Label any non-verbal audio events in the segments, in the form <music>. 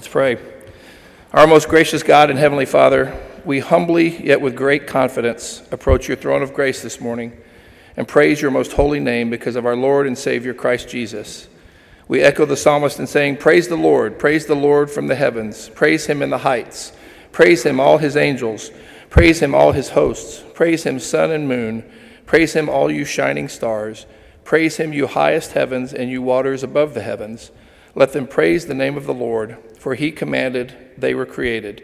Let's pray. Our most gracious God and Heavenly Father, we humbly, yet with great confidence, approach your throne of grace this morning and praise your most holy name because of our Lord and Savior Christ Jesus. We echo the psalmist in saying, Praise the Lord, praise the Lord from the heavens, praise him in the heights, praise him, all his angels, praise him, all his hosts, praise him, sun and moon, praise him, all you shining stars, praise him, you highest heavens and you waters above the heavens. Let them praise the name of the Lord, for he commanded, they were created,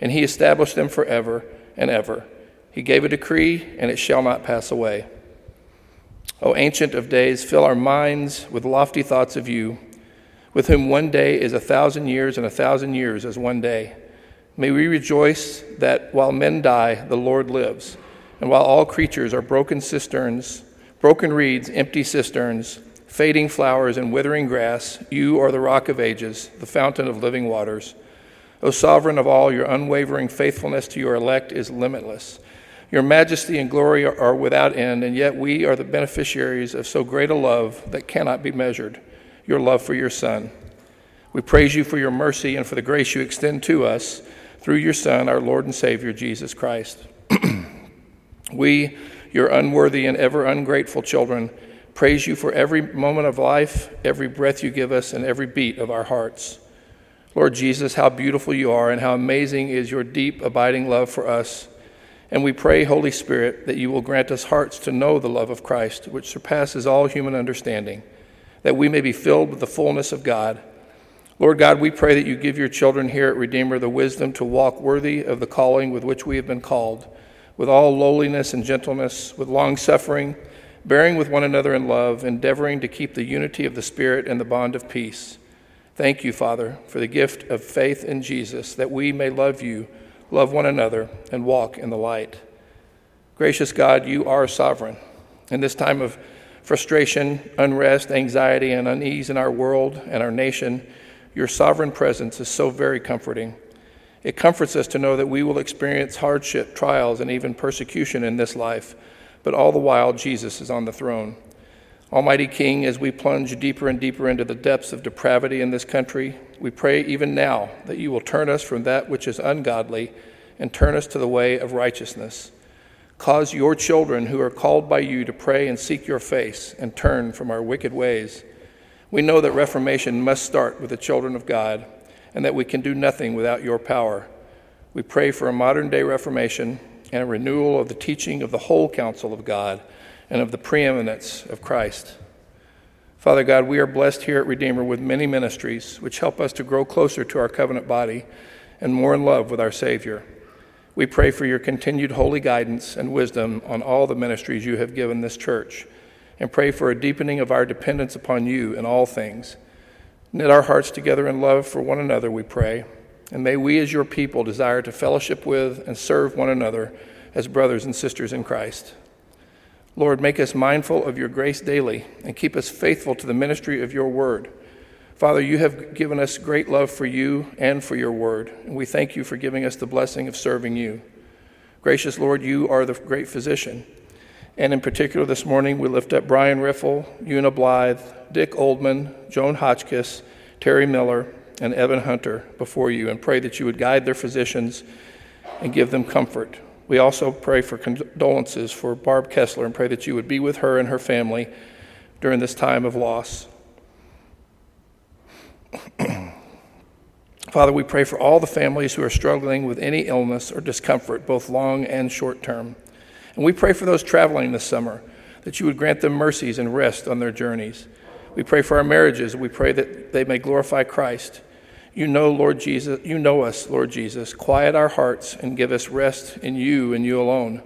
and he established them forever and ever. He gave a decree, and it shall not pass away. O Ancient of Days, fill our minds with lofty thoughts of you, with whom one day is a thousand years, and a thousand years as one day. May we rejoice that while men die, the Lord lives, and while all creatures are broken cisterns, broken reeds, empty cisterns, fading flowers, and withering grass, you are the rock of ages, the fountain of living waters. O sovereign of all, your unwavering faithfulness to your elect is limitless. Your majesty and glory are without end, and yet we are the beneficiaries of so great a love that cannot be measured your love for your Son. We praise you for your mercy and for the grace you extend to us through your Son, our Lord and Savior, Jesus Christ. <clears throat> we, your unworthy and ever ungrateful children, praise you for every moment of life, every breath you give us, and every beat of our hearts. Lord Jesus, how beautiful you are, and how amazing is your deep, abiding love for us. And we pray, Holy Spirit, that you will grant us hearts to know the love of Christ, which surpasses all human understanding, that we may be filled with the fullness of God. Lord God, we pray that you give your children here at Redeemer the wisdom to walk worthy of the calling with which we have been called, with all lowliness and gentleness, with long suffering, bearing with one another in love, endeavoring to keep the unity of the Spirit and the bond of peace. Thank you, Father, for the gift of faith in Jesus, that we may love you love one another, and walk in the light. Gracious God, you are sovereign. In this time of frustration, unrest, anxiety, and unease in our world and our nation, your sovereign presence is so very comforting. It comforts us to know that we will experience hardship, trials, and even persecution in this life, but all the while, Jesus is on the throne. Almighty King, as we plunge deeper and deeper into the depths of depravity in this country, we pray even now that you will turn us from that which is ungodly and turn us to the way of righteousness. Cause your children who are called by you to pray and seek your face and turn from our wicked ways. We know that reformation must start with the children of God and that we can do nothing without your power. We pray for a modern day reformation and a renewal of the teaching of the whole counsel of God and of the preeminence of Christ. Father God, we are blessed here at Redeemer with many ministries which help us to grow closer to our covenant body and more in love with our Savior. We pray for your continued holy guidance and wisdom on all the ministries you have given this church, and pray for a deepening of our dependence upon you in all things. Knit our hearts together in love for one another, we pray, and may we as your people desire to fellowship with and serve one another as brothers and sisters in Christ. Lord, make us mindful of your grace daily and keep us faithful to the ministry of your word. Father, you have given us great love for you and for your word, and we thank you for giving us the blessing of serving you. Gracious Lord, you are the great physician. And in particular, this morning, we lift up Brian Riffle, Una Blythe, Dick Oldman, Joan Hotchkiss, Terry Miller, and Evan Hunter before you and pray that you would guide their physicians and give them comfort. We also pray for condolences for Barb Kessler and pray that you would be with her and her family during this time of loss. <clears throat> Father, we pray for all the families who are struggling with any illness or discomfort, both long and short term. And we pray for those traveling this summer that you would grant them mercies and rest on their journeys. We pray for our marriages. We pray that they may glorify Christ. You know, Lord Jesus, you know us, Lord Jesus. Quiet our hearts and give us rest in you and you alone.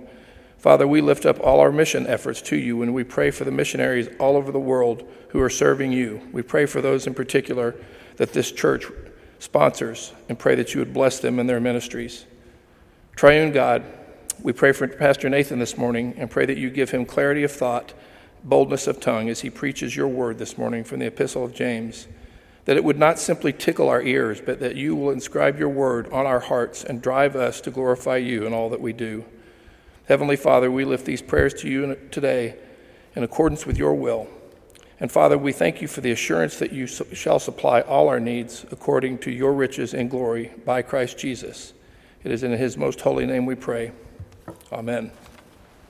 Father, we lift up all our mission efforts to you and we pray for the missionaries all over the world who are serving you. We pray for those in particular that this church sponsors and pray that you would bless them in their ministries. Triune God, we pray for Pastor Nathan this morning and pray that you give him clarity of thought, boldness of tongue as he preaches your word this morning from the Epistle of James that it would not simply tickle our ears, but that you will inscribe your word on our hearts and drive us to glorify you in all that we do. Heavenly Father, we lift these prayers to you today in accordance with your will. And Father, we thank you for the assurance that you shall supply all our needs according to your riches and glory by Christ Jesus. It is in his most holy name we pray. Amen.